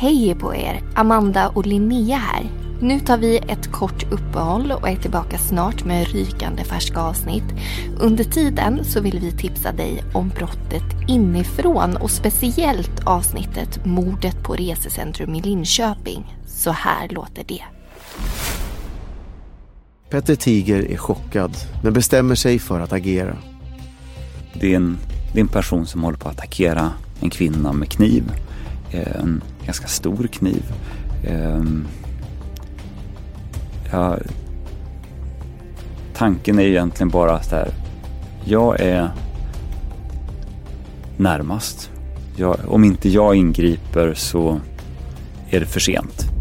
Hej på er! Amanda och Linnea här. Nu tar vi ett kort uppehåll och är tillbaka snart med rykande färska avsnitt. Under tiden så vill vi tipsa dig om brottet inifrån och speciellt avsnittet Mordet på Resecentrum i Linköping. Så här låter det. Petter Tiger är chockad men bestämmer sig för att agera. Det är en, det är en person som håller på att attackera en kvinna med kniv. En ganska stor kniv. Ehm, ja, tanken är egentligen bara att här. Jag är närmast. Jag, om inte jag ingriper så är det för sent.